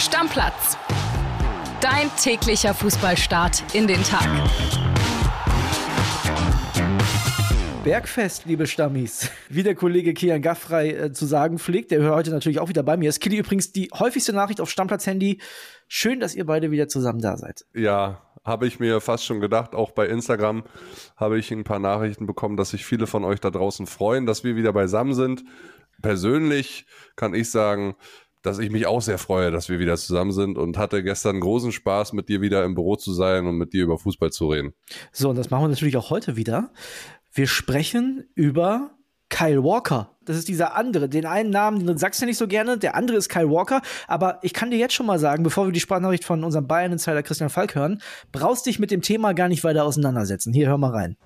Stammplatz. Dein täglicher Fußballstart in den Tag. Bergfest, liebe Stammis. Wie der Kollege Kian Gaffrey äh, zu sagen pflegt, der heute natürlich auch wieder bei mir ist. Kili übrigens die häufigste Nachricht auf Stammplatz-Handy. Schön, dass ihr beide wieder zusammen da seid. Ja, habe ich mir fast schon gedacht. Auch bei Instagram habe ich ein paar Nachrichten bekommen, dass sich viele von euch da draußen freuen, dass wir wieder beisammen sind. Persönlich kann ich sagen, dass ich mich auch sehr freue, dass wir wieder zusammen sind und hatte gestern großen Spaß, mit dir wieder im Büro zu sein und mit dir über Fußball zu reden. So, und das machen wir natürlich auch heute wieder. Wir sprechen über Kyle Walker. Das ist dieser andere. Den einen Namen, den sagst du nicht so gerne. Der andere ist Kyle Walker. Aber ich kann dir jetzt schon mal sagen, bevor wir die Sprachnachricht von unserem Bayern-Insider Christian Falk hören, brauchst dich mit dem Thema gar nicht weiter auseinandersetzen. Hier, hör mal rein.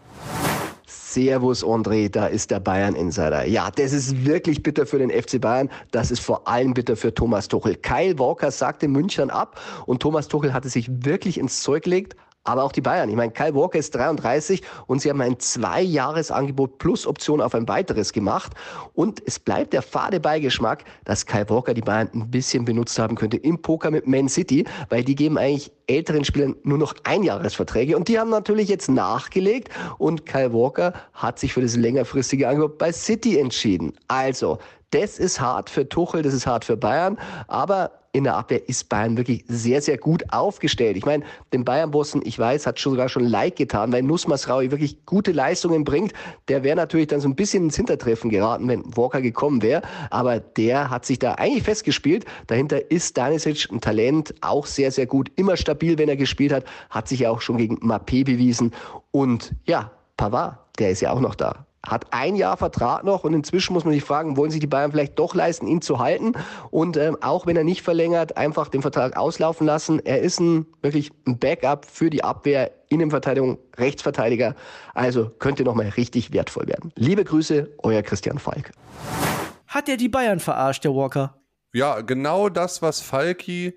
Servus André, da ist der Bayern Insider. Ja, das ist wirklich bitter für den FC Bayern. Das ist vor allem bitter für Thomas Tuchel. Kyle Walker sagte München ab und Thomas Tuchel hatte sich wirklich ins Zeug gelegt, aber auch die Bayern. Ich meine, Kyle Walker ist 33 und sie haben ein Zwei-Jahres-Angebot plus Option auf ein weiteres gemacht. Und es bleibt der fade Beigeschmack, dass Kyle Walker die Bayern ein bisschen benutzt haben könnte im Poker mit Man City, weil die geben eigentlich älteren Spielern nur noch Einjahresverträge. Und die haben natürlich jetzt nachgelegt und Kyle Walker hat sich für das längerfristige Angebot bei City entschieden. Also, das ist hart für Tuchel, das ist hart für Bayern, aber in der Abwehr ist Bayern wirklich sehr, sehr gut aufgestellt. Ich meine, den Bayern-Bossen, ich weiß, hat schon sogar schon Leid getan, weil Nussmas Raui wirklich gute Leistungen bringt. Der wäre natürlich dann so ein bisschen ins Hintertreffen geraten, wenn Walker gekommen wäre. Aber der hat sich da eigentlich festgespielt. Dahinter ist Stanisic ein Talent, auch sehr, sehr gut, immer stabil, wenn er gespielt hat, hat sich ja auch schon gegen Mappé bewiesen. Und ja, Pavard, der ist ja auch noch da hat ein Jahr Vertrag noch und inzwischen muss man sich fragen, wollen sich die Bayern vielleicht doch leisten, ihn zu halten und ähm, auch wenn er nicht verlängert, einfach den Vertrag auslaufen lassen. Er ist ein wirklich ein Backup für die Abwehr, Innenverteidigung, Rechtsverteidiger, also könnte nochmal richtig wertvoll werden. Liebe Grüße, euer Christian Falk. Hat er die Bayern verarscht, der Walker? Ja, genau das, was Falki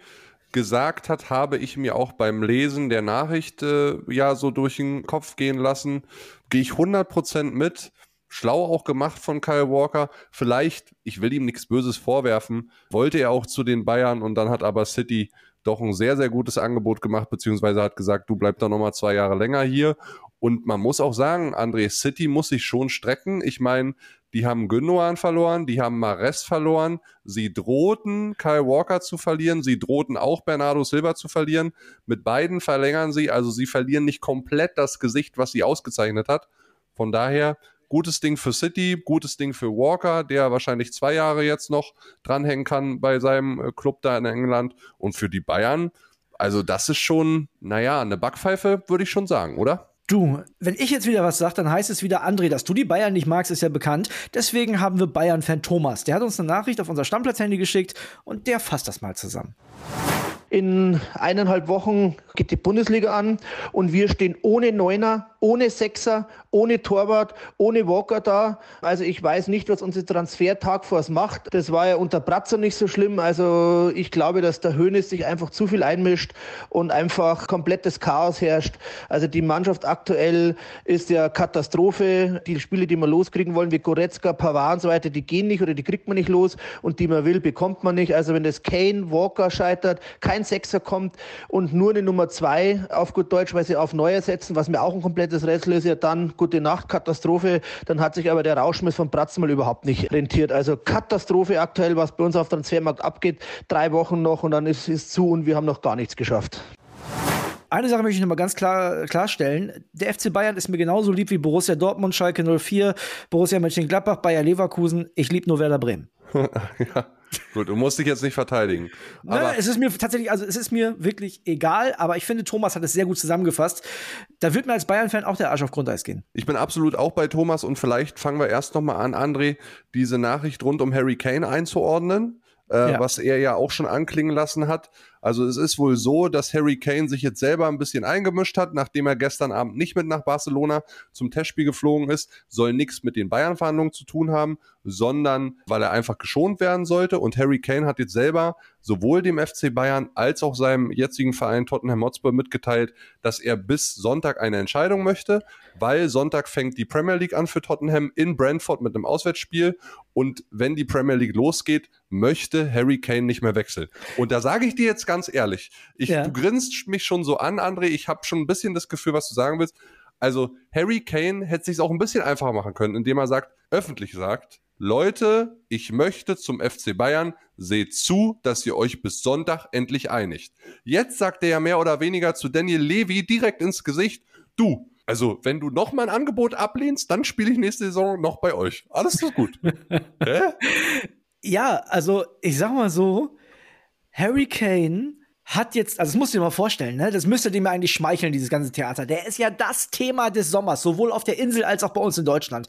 gesagt hat, habe ich mir auch beim Lesen der Nachricht äh, ja so durch den Kopf gehen lassen. Gehe ich 100% mit. Schlau auch gemacht von Kyle Walker. Vielleicht, ich will ihm nichts Böses vorwerfen, wollte er auch zu den Bayern und dann hat aber City doch ein sehr, sehr gutes Angebot gemacht, beziehungsweise hat gesagt, du bleibst da nochmal zwei Jahre länger hier. Und man muss auch sagen, André City muss sich schon strecken. Ich meine, die haben Gündogan verloren, die haben Mares verloren, sie drohten Kyle Walker zu verlieren, sie drohten auch Bernardo Silva zu verlieren. Mit beiden verlängern sie, also sie verlieren nicht komplett das Gesicht, was sie ausgezeichnet hat. Von daher gutes Ding für City, gutes Ding für Walker, der wahrscheinlich zwei Jahre jetzt noch dranhängen kann bei seinem äh, Club da in England. Und für die Bayern, also das ist schon, naja, eine Backpfeife, würde ich schon sagen, oder? Du, wenn ich jetzt wieder was sage, dann heißt es wieder, André, dass du die Bayern nicht magst, ist ja bekannt. Deswegen haben wir Bayern-Fan Thomas. Der hat uns eine Nachricht auf unser Stammplatz-Handy geschickt und der fasst das mal zusammen. In eineinhalb Wochen geht die Bundesliga an und wir stehen ohne Neuner, ohne Sechser, ohne Torwart, ohne Walker da. Also ich weiß nicht, was unsere Transfer-Tagforce macht. Das war ja unter Bratzer nicht so schlimm. Also ich glaube, dass der Hönes sich einfach zu viel einmischt und einfach komplettes Chaos herrscht. Also die Mannschaft aktuell ist ja Katastrophe. Die Spiele, die wir loskriegen wollen, wie Goretzka, Pavard und so weiter, die gehen nicht oder die kriegt man nicht los und die man will, bekommt man nicht. Also wenn das Kane, Walker scheitert, kein Sechser kommt und nur eine Nummer zwei auf gut Deutsch, weil sie auf Neuer setzen, was mir auch ein komplettes Rätsel ist, ja dann gute Nacht, Katastrophe. Dann hat sich aber der Rauschmiss von Pratzen mal überhaupt nicht rentiert. Also Katastrophe aktuell, was bei uns auf Transfermarkt abgeht. Drei Wochen noch und dann ist es zu und wir haben noch gar nichts geschafft. Eine Sache möchte ich noch mal ganz klar klarstellen. Der FC Bayern ist mir genauso lieb wie Borussia Dortmund, Schalke 04, Borussia Mönchengladbach, Bayer Leverkusen. Ich liebe nur Werder Bremen. ja. Gut, du musst dich jetzt nicht verteidigen. Aber ne, es ist mir tatsächlich, also es ist mir wirklich egal, aber ich finde, Thomas hat es sehr gut zusammengefasst. Da wird mir als Bayern-Fan auch der Arsch auf Grundeis gehen. Ich bin absolut auch bei Thomas und vielleicht fangen wir erst noch mal an, André, diese Nachricht rund um Harry Kane einzuordnen, äh, ja. was er ja auch schon anklingen lassen hat. Also es ist wohl so, dass Harry Kane sich jetzt selber ein bisschen eingemischt hat, nachdem er gestern Abend nicht mit nach Barcelona zum Testspiel geflogen ist, soll nichts mit den Bayern-Verhandlungen zu tun haben, sondern weil er einfach geschont werden sollte. Und Harry Kane hat jetzt selber sowohl dem FC Bayern als auch seinem jetzigen Verein Tottenham Hotspur mitgeteilt, dass er bis Sonntag eine Entscheidung möchte, weil Sonntag fängt die Premier League an für Tottenham in Brentford mit einem Auswärtsspiel. Und wenn die Premier League losgeht, möchte Harry Kane nicht mehr wechseln. Und da sage ich dir jetzt ganz ehrlich, ich, ja. du grinst mich schon so an, André, ich habe schon ein bisschen das Gefühl, was du sagen willst. Also Harry Kane hätte sich auch ein bisschen einfacher machen können, indem er sagt, öffentlich sagt, Leute, ich möchte zum FC Bayern, seht zu, dass ihr euch bis Sonntag endlich einigt. Jetzt sagt er ja mehr oder weniger zu Daniel Levy direkt ins Gesicht, du, also wenn du noch mal ein Angebot ablehnst, dann spiele ich nächste Saison noch bei euch. Alles ist gut. Ja, also ich sag mal so, Harry Kane hat jetzt, also das musst du dir mal vorstellen, ne? Das müsste dem eigentlich schmeicheln, dieses ganze Theater. Der ist ja das Thema des Sommers, sowohl auf der Insel als auch bei uns in Deutschland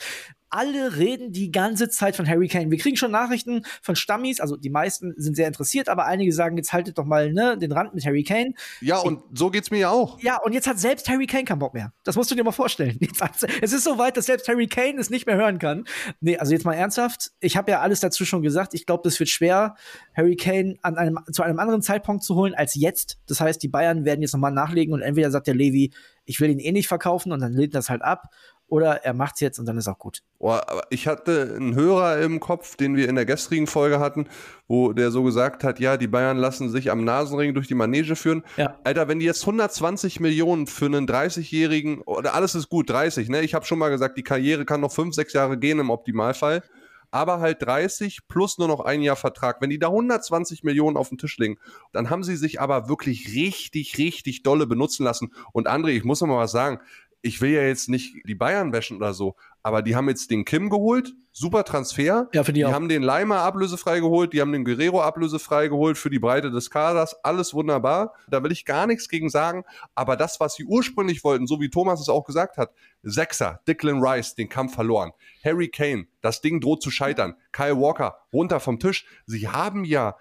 alle reden die ganze Zeit von Harry Kane. Wir kriegen schon Nachrichten von Stammis, also die meisten sind sehr interessiert, aber einige sagen, jetzt haltet doch mal ne, den Rand mit Harry Kane. Ja, und so geht's mir ja auch. Ja, und jetzt hat selbst Harry Kane keinen Bock mehr. Das musst du dir mal vorstellen. es ist so weit, dass selbst Harry Kane es nicht mehr hören kann. Nee, also jetzt mal ernsthaft. Ich habe ja alles dazu schon gesagt. Ich glaube, das wird schwer, Harry Kane an einem, zu einem anderen Zeitpunkt zu holen als jetzt. Das heißt, die Bayern werden jetzt nochmal nachlegen und entweder sagt der Levi, ich will ihn eh nicht verkaufen und dann lehnt das halt ab oder er macht's jetzt und dann ist auch gut. Oh, ich hatte einen Hörer im Kopf, den wir in der gestrigen Folge hatten, wo der so gesagt hat, ja, die Bayern lassen sich am Nasenring durch die Manege führen. Ja. Alter, wenn die jetzt 120 Millionen für einen 30-jährigen, oder alles ist gut, 30, ne? Ich habe schon mal gesagt, die Karriere kann noch 5, 6 Jahre gehen im Optimalfall. Aber halt 30 plus nur noch ein Jahr Vertrag. Wenn die da 120 Millionen auf den Tisch legen, dann haben sie sich aber wirklich richtig, richtig dolle benutzen lassen. Und André, ich muss noch mal was sagen ich will ja jetzt nicht die Bayern wäschen oder so, aber die haben jetzt den Kim geholt, super Transfer. Ja, für die, die auch. haben den Leimer ablösefrei geholt, die haben den Guerrero ablösefrei geholt für die Breite des Kaders, alles wunderbar. Da will ich gar nichts gegen sagen, aber das, was sie ursprünglich wollten, so wie Thomas es auch gesagt hat, Sechser, Declan Rice, den Kampf verloren. Harry Kane, das Ding droht zu scheitern. Kyle Walker, runter vom Tisch. Sie haben ja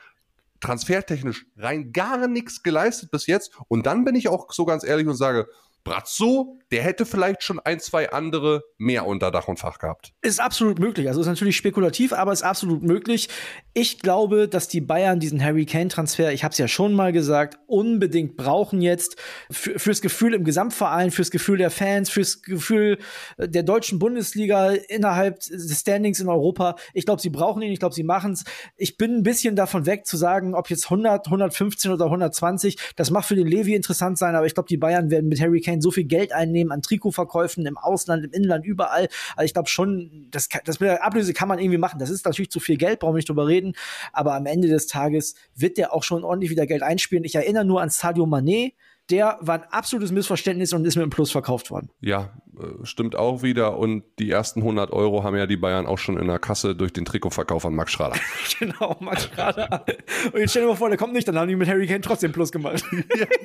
transfertechnisch rein gar nichts geleistet bis jetzt. Und dann bin ich auch so ganz ehrlich und sage, Brazzo, der hätte vielleicht schon ein, zwei andere mehr unter Dach und Fach gehabt. Ist absolut möglich. Also ist natürlich spekulativ, aber ist absolut möglich. Ich glaube, dass die Bayern diesen Harry Kane-Transfer, ich habe es ja schon mal gesagt, unbedingt brauchen jetzt für, fürs Gefühl im Gesamtverein, fürs Gefühl der Fans, fürs Gefühl der deutschen Bundesliga innerhalb des Standings in Europa. Ich glaube, sie brauchen ihn. Ich glaube, sie machen es. Ich bin ein bisschen davon weg zu sagen, ob jetzt 100, 115 oder 120. Das macht für den Levi interessant sein, aber ich glaube, die Bayern werden mit Harry Kane Verein so viel Geld einnehmen an Trikotverkäufen im Ausland, im Inland, überall. Also ich glaube schon, das, das mit der Ablöse kann man irgendwie machen. Das ist natürlich zu viel Geld, brauchen wir nicht drüber reden. Aber am Ende des Tages wird der auch schon ordentlich wieder Geld einspielen. Ich erinnere nur an Sadio Mané, der war ein absolutes Missverständnis und ist mit einem Plus verkauft worden. Ja, äh, stimmt auch wieder. Und die ersten 100 Euro haben ja die Bayern auch schon in der Kasse durch den Trikotverkauf an Max Schrader. genau, Max Schrader. und jetzt stell dir mal vor, der kommt nicht, dann haben die mit Harry Kane trotzdem Plus gemacht. Ja.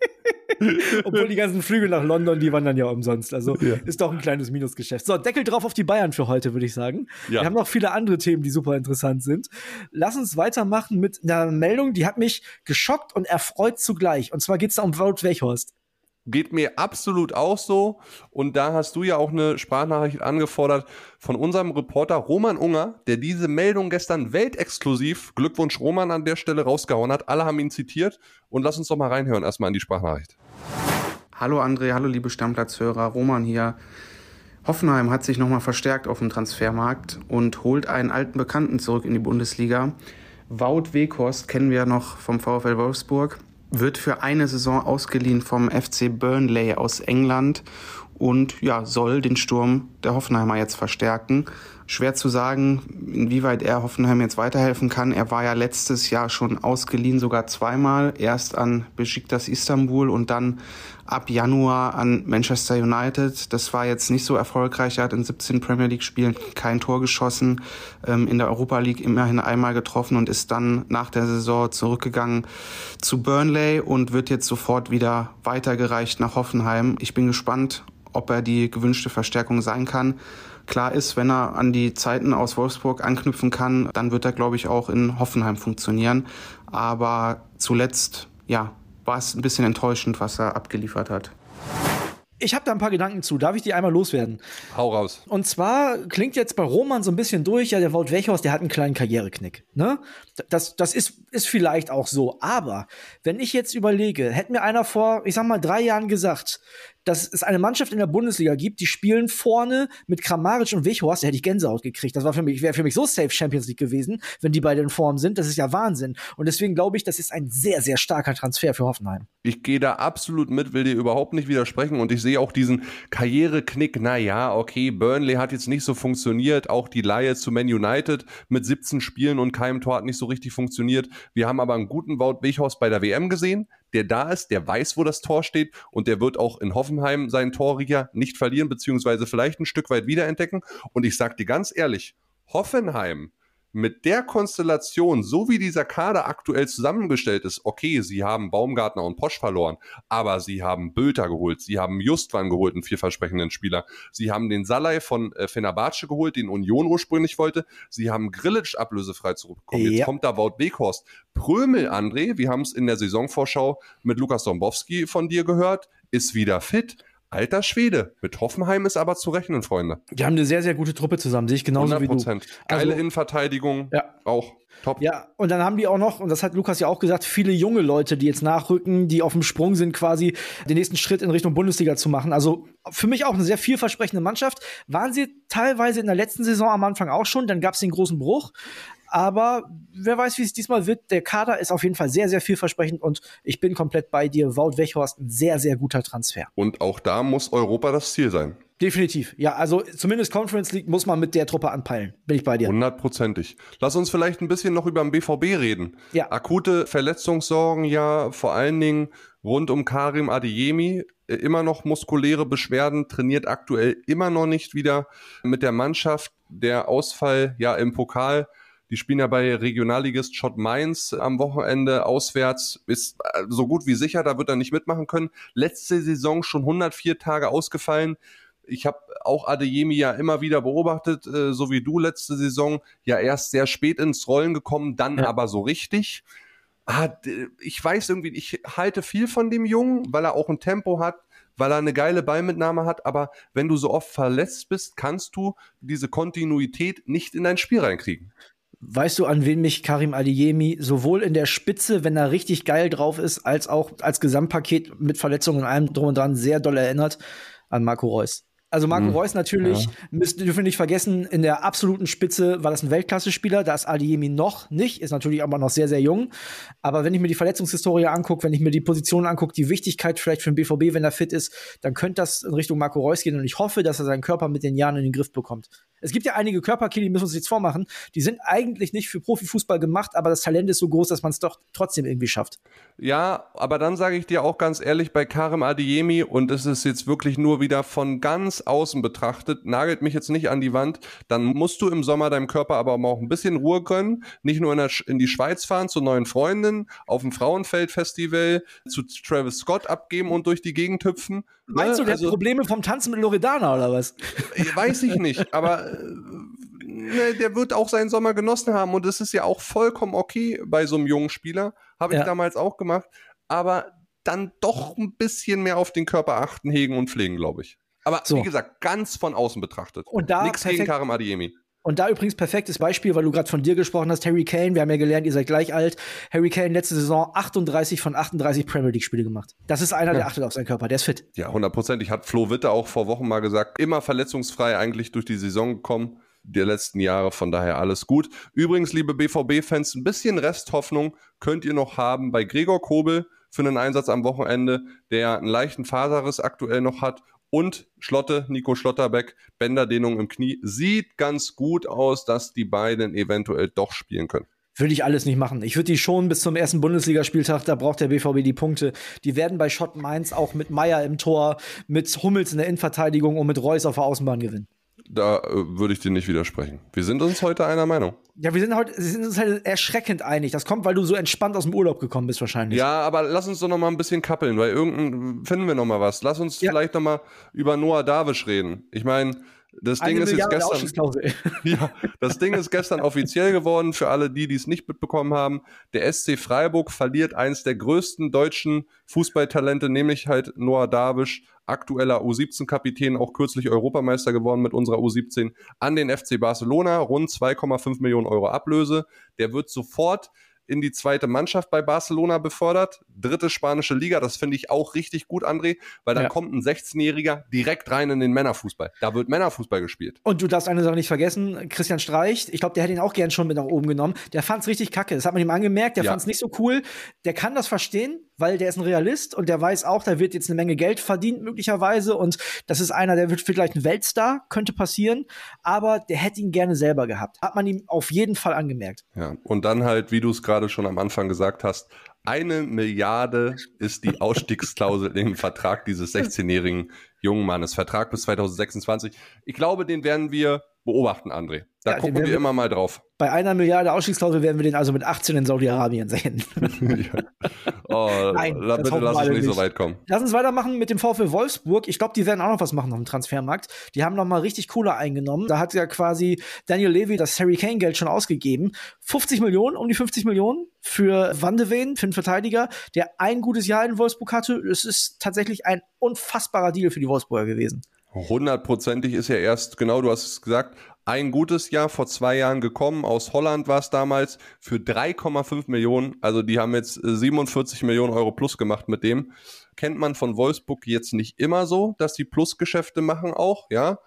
Obwohl die ganzen Flüge nach London, die waren dann ja umsonst. Also ja. ist doch ein kleines Minusgeschäft. So, Deckel drauf auf die Bayern für heute, würde ich sagen. Ja. Wir haben noch viele andere Themen, die super interessant sind. Lass uns weitermachen mit einer Meldung, die hat mich geschockt und erfreut zugleich. Und zwar geht es da um Wout Weghorst. Geht mir absolut auch so. Und da hast du ja auch eine Sprachnachricht angefordert von unserem Reporter Roman Unger, der diese Meldung gestern weltexklusiv, Glückwunsch Roman an der Stelle rausgehauen hat. Alle haben ihn zitiert. Und lass uns doch mal reinhören, erstmal in die Sprachnachricht. Hallo André, hallo liebe Stammplatzhörer, Roman hier. Hoffenheim hat sich nochmal verstärkt auf dem Transfermarkt und holt einen alten Bekannten zurück in die Bundesliga. Wout Weghorst kennen wir ja noch vom VfL Wolfsburg wird für eine Saison ausgeliehen vom FC Burnley aus England und ja, soll den Sturm der Hoffenheimer jetzt verstärken. Schwer zu sagen, inwieweit er Hoffenheim jetzt weiterhelfen kann. Er war ja letztes Jahr schon ausgeliehen, sogar zweimal. Erst an Besiktas Istanbul und dann ab Januar an Manchester United. Das war jetzt nicht so erfolgreich. Er hat in 17 Premier League Spielen kein Tor geschossen, ähm, in der Europa League immerhin einmal getroffen und ist dann nach der Saison zurückgegangen zu Burnley und wird jetzt sofort wieder weitergereicht nach Hoffenheim. Ich bin gespannt, ob er die gewünschte Verstärkung sein kann. Klar ist, wenn er an die Zeiten aus Wolfsburg anknüpfen kann, dann wird er, glaube ich, auch in Hoffenheim funktionieren. Aber zuletzt ja, war es ein bisschen enttäuschend, was er abgeliefert hat. Ich habe da ein paar Gedanken zu. Darf ich die einmal loswerden? Hau raus. Und zwar klingt jetzt bei Roman so ein bisschen durch, ja, der Wout Wechhorst, der hat einen kleinen Karriereknick. Ne? Das, das ist, ist vielleicht auch so. Aber wenn ich jetzt überlege, hätte mir einer vor, ich sag mal, drei Jahren gesagt, dass es eine Mannschaft in der Bundesliga gibt, die spielen vorne mit Kramaric und Wichhorst, da hätte ich Gänsehaut gekriegt. Das wäre für mich so safe Champions League gewesen, wenn die beide in Form sind. Das ist ja Wahnsinn. Und deswegen glaube ich, das ist ein sehr, sehr starker Transfer für Hoffenheim. Ich gehe da absolut mit, will dir überhaupt nicht widersprechen und ich sehe auch diesen Karriereknick. Naja, okay, Burnley hat jetzt nicht so funktioniert, auch die Laie zu Man United mit 17 Spielen und keinem Tor hat nicht so richtig funktioniert. Wir haben aber einen guten Wout Wichhorst bei der WM gesehen, der da ist, der weiß, wo das Tor steht und der wird auch in Hoffenheim seinen Torrieger nicht verlieren, beziehungsweise vielleicht ein Stück weit wiederentdecken. Und ich sag dir ganz ehrlich, Hoffenheim mit der Konstellation, so wie dieser Kader aktuell zusammengestellt ist, okay, sie haben Baumgartner und Posch verloren, aber sie haben Bülter geholt, sie haben Justwan geholt, einen vielversprechenden Spieler, sie haben den Salai von äh, Fenerbahce geholt, den Union ursprünglich wollte, sie haben Grillitsch ablösefrei zurückbekommen, ja. jetzt kommt da Wout Weghorst, Prömel André, wir haben es in der Saisonvorschau mit Lukas Dombowski von dir gehört, ist wieder fit, Alter Schwede. Mit Hoffenheim ist aber zu rechnen, Freunde. Die haben eine sehr, sehr gute Truppe zusammen, sehe ich genauso 100%. wie du. Geile also, Innenverteidigung, ja. auch top. Ja, und dann haben die auch noch, und das hat Lukas ja auch gesagt, viele junge Leute, die jetzt nachrücken, die auf dem Sprung sind, quasi den nächsten Schritt in Richtung Bundesliga zu machen. Also für mich auch eine sehr vielversprechende Mannschaft. Waren sie teilweise in der letzten Saison am Anfang auch schon, dann gab es den großen Bruch. Aber wer weiß, wie es diesmal wird. Der Kader ist auf jeden Fall sehr, sehr vielversprechend und ich bin komplett bei dir. Wout Wechhorst, ein sehr, sehr guter Transfer. Und auch da muss Europa das Ziel sein. Definitiv. Ja, also zumindest Conference League muss man mit der Truppe anpeilen. Bin ich bei dir. Hundertprozentig. Lass uns vielleicht ein bisschen noch über den BVB reden. Ja. Akute Verletzungssorgen ja vor allen Dingen rund um Karim Adeyemi. Äh, immer noch muskuläre Beschwerden, trainiert aktuell immer noch nicht wieder mit der Mannschaft. Der Ausfall ja im Pokal die spielen ja bei Regionalligist Schott Mainz am Wochenende auswärts. Ist äh, so gut wie sicher, da wird er nicht mitmachen können. Letzte Saison schon 104 Tage ausgefallen. Ich habe auch Adeyemi ja immer wieder beobachtet, äh, so wie du letzte Saison, ja erst sehr spät ins Rollen gekommen, dann ja. aber so richtig. Ah, ich weiß irgendwie, ich halte viel von dem Jungen, weil er auch ein Tempo hat, weil er eine geile Ballmitnahme hat, aber wenn du so oft verletzt bist, kannst du diese Kontinuität nicht in dein Spiel reinkriegen. Weißt du, an wen mich Karim Adeyemi sowohl in der Spitze, wenn er richtig geil drauf ist, als auch als Gesamtpaket mit Verletzungen und allem drum und dran sehr doll erinnert? An Marco Reus. Also Marco mhm. Reus natürlich, ja. müssen, dürfen wir nicht vergessen, in der absoluten Spitze war das ein Weltklasse-Spieler, da ist Adeyemi noch nicht, ist natürlich aber noch sehr, sehr jung. Aber wenn ich mir die Verletzungshistorie angucke, wenn ich mir die Position angucke, die Wichtigkeit vielleicht für den BVB, wenn er fit ist, dann könnte das in Richtung Marco Reus gehen und ich hoffe, dass er seinen Körper mit den Jahren in den Griff bekommt. Es gibt ja einige Körperkili, die müssen wir uns jetzt vormachen, die sind eigentlich nicht für Profifußball gemacht, aber das Talent ist so groß, dass man es doch trotzdem irgendwie schafft. Ja, aber dann sage ich dir auch ganz ehrlich, bei Karim Adeyemi, und es ist jetzt wirklich nur wieder von ganz außen betrachtet, nagelt mich jetzt nicht an die Wand, dann musst du im Sommer deinem Körper aber auch ein bisschen Ruhe gönnen, nicht nur in, der, in die Schweiz fahren zu neuen Freundinnen, auf dem Frauenfeldfestival zu Travis Scott abgeben und durch die Gegend hüpfen. Meinst du, der also, hat Probleme vom Tanzen mit Loredana oder was? Weiß ich nicht, aber ne, der wird auch seinen Sommer genossen haben und es ist ja auch vollkommen okay bei so einem jungen Spieler. Habe ich ja. damals auch gemacht. Aber dann doch ein bisschen mehr auf den Körper achten, hegen und pflegen, glaube ich. Aber so. wie gesagt, ganz von außen betrachtet. Und da Nichts gegen Karim Adiemi. Und da übrigens perfektes Beispiel, weil du gerade von dir gesprochen hast, Harry Kane, wir haben ja gelernt, ihr seid gleich alt. Harry Kane letzte Saison 38 von 38 Premier League Spiele gemacht. Das ist einer, ja. der achtet auf seinen Körper, der ist fit. Ja, 100 Prozent. Ich hatte Flo Witte auch vor Wochen mal gesagt, immer verletzungsfrei eigentlich durch die Saison gekommen der letzten Jahre, von daher alles gut. Übrigens, liebe BVB-Fans, ein bisschen Resthoffnung könnt ihr noch haben bei Gregor Kobel für einen Einsatz am Wochenende, der einen leichten Faserriss aktuell noch hat und Schlotte, Nico Schlotterbeck, Bänderdehnung im Knie. Sieht ganz gut aus, dass die beiden eventuell doch spielen können. Würde ich alles nicht machen. Ich würde die schon bis zum ersten Bundesligaspieltag, da braucht der BVB die Punkte. Die werden bei Schott Mainz auch mit Meier im Tor, mit Hummels in der Innenverteidigung und mit Reus auf der Außenbahn gewinnen. Da äh, würde ich dir nicht widersprechen. Wir sind uns heute einer Meinung. Ja, wir sind heute wir sind uns halt erschreckend einig. Das kommt, weil du so entspannt aus dem Urlaub gekommen bist wahrscheinlich. Ja, aber lass uns doch noch mal ein bisschen kappeln, weil irgendein finden wir noch mal was. Lass uns ja. vielleicht noch mal über Noah Davisch reden. Ich meine, Das Ding ist jetzt gestern. ja, das Ding ist gestern offiziell geworden für alle die, die es nicht mitbekommen haben. Der SC Freiburg verliert eines der größten deutschen Fußballtalente, nämlich halt Noah Davisch, aktueller U17-Kapitän, auch kürzlich Europameister geworden mit unserer U17, an den FC Barcelona. Rund 2,5 Millionen Euro Ablöse. Der wird sofort in die zweite Mannschaft bei Barcelona befördert. Dritte spanische Liga, das finde ich auch richtig gut, André, weil dann ja. kommt ein 16-Jähriger direkt rein in den Männerfußball. Da wird Männerfußball gespielt. Und du darfst eine Sache nicht vergessen, Christian Streich, ich glaube, der hätte ihn auch gern schon mit nach oben genommen. Der fand es richtig kacke. Das hat man ihm angemerkt, der ja. fand es nicht so cool. Der kann das verstehen, weil der ist ein Realist und der weiß auch, da wird jetzt eine Menge Geld verdient möglicherweise und das ist einer, der wird vielleicht ein Weltstar, könnte passieren, aber der hätte ihn gerne selber gehabt. Hat man ihm auf jeden Fall angemerkt. Ja, und dann halt, wie du es gerade schon am Anfang gesagt hast, eine Milliarde ist die Ausstiegsklausel im Vertrag dieses 16-jährigen jungen Mannes. Vertrag bis 2026. Ich glaube, den werden wir beobachten, André. Da ja, gucken wir immer mal drauf. Bei einer Milliarde Ausstiegsklausel werden wir den also mit 18 in Saudi-Arabien sehen. ja. Oh, Nein, da bitte lass uns nicht, nicht so weit kommen. Lass uns weitermachen mit dem VfL Wolfsburg. Ich glaube, die werden auch noch was machen auf dem Transfermarkt. Die haben noch mal richtig Kohle eingenommen. Da hat ja quasi Daniel Levy das Harry Kane Geld schon ausgegeben. 50 Millionen, um die 50 Millionen für Van de Ven, für einen Verteidiger, der ein gutes Jahr in Wolfsburg hatte. Es ist tatsächlich ein unfassbarer Deal für die Wolfsburger gewesen. Hundertprozentig ist ja erst, genau, du hast es gesagt, ein gutes Jahr vor zwei Jahren gekommen. Aus Holland war es damals für 3,5 Millionen. Also die haben jetzt 47 Millionen Euro plus gemacht mit dem. Kennt man von Wolfsburg jetzt nicht immer so, dass die Plusgeschäfte machen auch, ja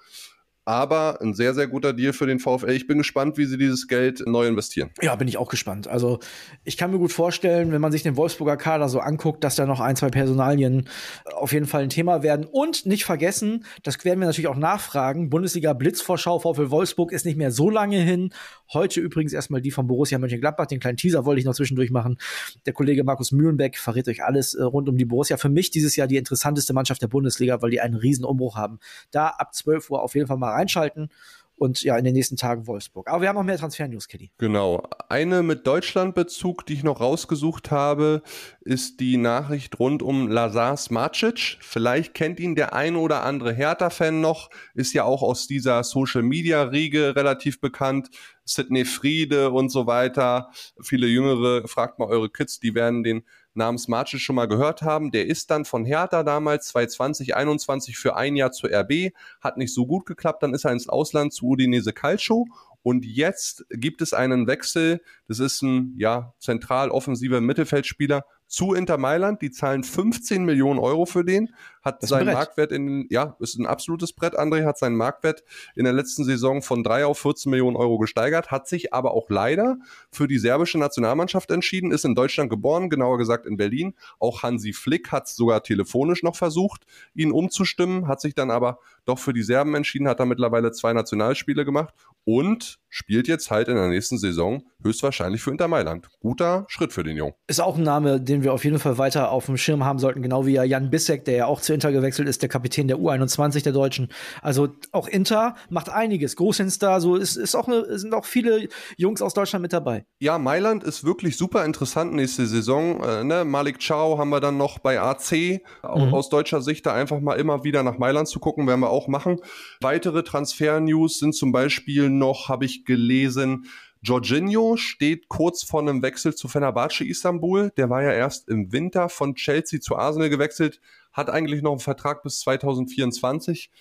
aber ein sehr, sehr guter Deal für den VfL. Ich bin gespannt, wie sie dieses Geld neu investieren. Ja, bin ich auch gespannt. Also ich kann mir gut vorstellen, wenn man sich den Wolfsburger Kader so anguckt, dass da noch ein, zwei Personalien auf jeden Fall ein Thema werden. Und nicht vergessen, das werden wir natürlich auch nachfragen, Bundesliga Blitzvorschau VfL Wolfsburg ist nicht mehr so lange hin. Heute übrigens erstmal die von Borussia Mönchengladbach. Den kleinen Teaser wollte ich noch zwischendurch machen. Der Kollege Markus Mühlenbeck verrät euch alles äh, rund um die Borussia. Für mich dieses Jahr die interessanteste Mannschaft der Bundesliga, weil die einen riesen Umbruch haben. Da ab 12 Uhr auf jeden Fall mal reinschalten und ja, in den nächsten Tagen Wolfsburg. Aber wir haben noch mehr Transfer-News, Kitty. Genau. Eine mit Deutschlandbezug, die ich noch rausgesucht habe, ist die Nachricht rund um Lazar Smacic. Vielleicht kennt ihn der ein oder andere Hertha-Fan noch, ist ja auch aus dieser Social-Media-Riege relativ bekannt. Sidney Friede und so weiter. Viele Jüngere, fragt mal eure Kids, die werden den namens Marcic schon mal gehört haben. Der ist dann von Hertha damals 2020, 21 für ein Jahr zur RB, hat nicht so gut geklappt, dann ist er ins Ausland zu Udinese Calcio und jetzt gibt es einen Wechsel. Das ist ein ja zentral offensiver Mittelfeldspieler zu Inter Mailand. Die zahlen 15 Millionen Euro für den. Hat seinen Marktwert in, ja, ist ein absolutes Brett. André hat seinen Marktwert in der letzten Saison von 3 auf 14 Millionen Euro gesteigert, hat sich aber auch leider für die serbische Nationalmannschaft entschieden, ist in Deutschland geboren, genauer gesagt in Berlin. Auch Hansi Flick hat sogar telefonisch noch versucht, ihn umzustimmen, hat sich dann aber doch für die Serben entschieden, hat da mittlerweile zwei Nationalspiele gemacht und spielt jetzt halt in der nächsten Saison höchstwahrscheinlich für Inter Mailand. Guter Schritt für den Jungen. Ist auch ein Name, den wir auf jeden Fall weiter auf dem Schirm haben sollten, genau wie ja Jan Bissek, der ja auch zu Inter gewechselt ist, der Kapitän der U21 der Deutschen. Also auch Inter macht einiges. Großinsta, so ist, ist auch eine, sind auch viele Jungs aus Deutschland mit dabei. Ja, Mailand ist wirklich super interessant nächste Saison. Äh, ne? Malik Chow haben wir dann noch bei AC. Mhm. Aus deutscher Sicht da einfach mal immer wieder nach Mailand zu gucken, werden wir auch machen. Weitere Transfer-News sind zum Beispiel noch, habe ich gelesen, Jorginho steht kurz vor einem Wechsel zu Fenerbahce Istanbul. Der war ja erst im Winter von Chelsea zu Arsenal gewechselt, hat eigentlich noch einen Vertrag bis 2024.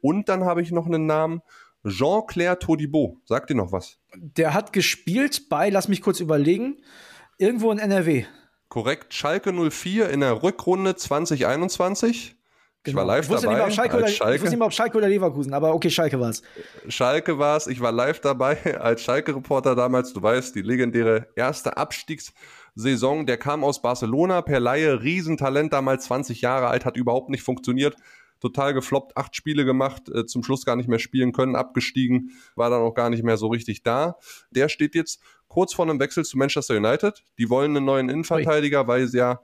Und dann habe ich noch einen Namen, Jean-Claire Todibo. Sagt ihr noch was? Der hat gespielt bei, lass mich kurz überlegen, irgendwo in NRW. Korrekt, Schalke 04 in der Rückrunde 2021. Ich war genau. live ich wusste dabei. Nicht, Schalke oder, Schalke. Ich wusste nicht mal, ob Schalke oder Leverkusen, aber okay, Schalke war es. Schalke war es. Ich war live dabei als Schalke-Reporter damals. Du weißt, die legendäre erste Abstiegssaison. Der kam aus Barcelona per Laie. Riesentalent, damals 20 Jahre alt, hat überhaupt nicht funktioniert. Total gefloppt, acht Spiele gemacht, äh, zum Schluss gar nicht mehr spielen können, abgestiegen, war dann auch gar nicht mehr so richtig da. Der steht jetzt kurz vor einem Wechsel zu Manchester United. Die wollen einen neuen Innenverteidiger, weil sie ja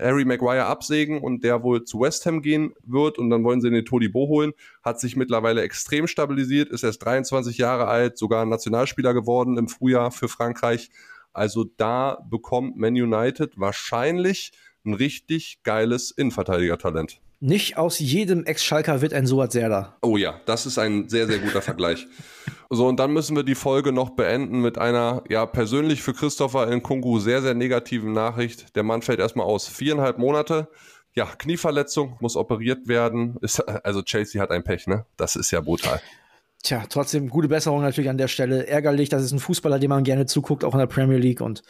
Harry Maguire absägen und der wohl zu West Ham gehen wird und dann wollen sie den Todibo holen. Hat sich mittlerweile extrem stabilisiert, ist erst 23 Jahre alt, sogar Nationalspieler geworden im Frühjahr für Frankreich. Also da bekommt Man United wahrscheinlich ein richtig geiles Innenverteidiger-Talent. Nicht aus jedem Ex-Schalker wird ein Suat Serdar. Oh ja, das ist ein sehr, sehr guter Vergleich. So, und dann müssen wir die Folge noch beenden mit einer, ja, persönlich für Christopher in Kungu sehr, sehr negativen Nachricht. Der Mann fällt erstmal aus. Viereinhalb Monate. Ja, Knieverletzung, muss operiert werden. Ist, also Chelsea hat ein Pech, ne? Das ist ja brutal. Tja, trotzdem gute Besserung natürlich an der Stelle. Ärgerlich, das ist ein Fußballer, dem man gerne zuguckt, auch in der Premier League. Und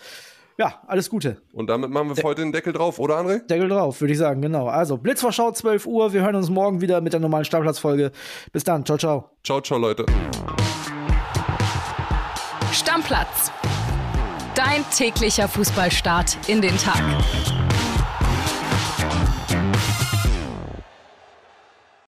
ja, alles Gute. Und damit machen wir für heute den Deckel drauf, oder André? Deckel drauf, würde ich sagen, genau. Also, Blitzvorschau 12 Uhr. Wir hören uns morgen wieder mit der normalen Startplatzfolge. Bis dann. Ciao, ciao. Ciao, ciao, Leute. Stammplatz. Dein täglicher Fußballstart in den Tag.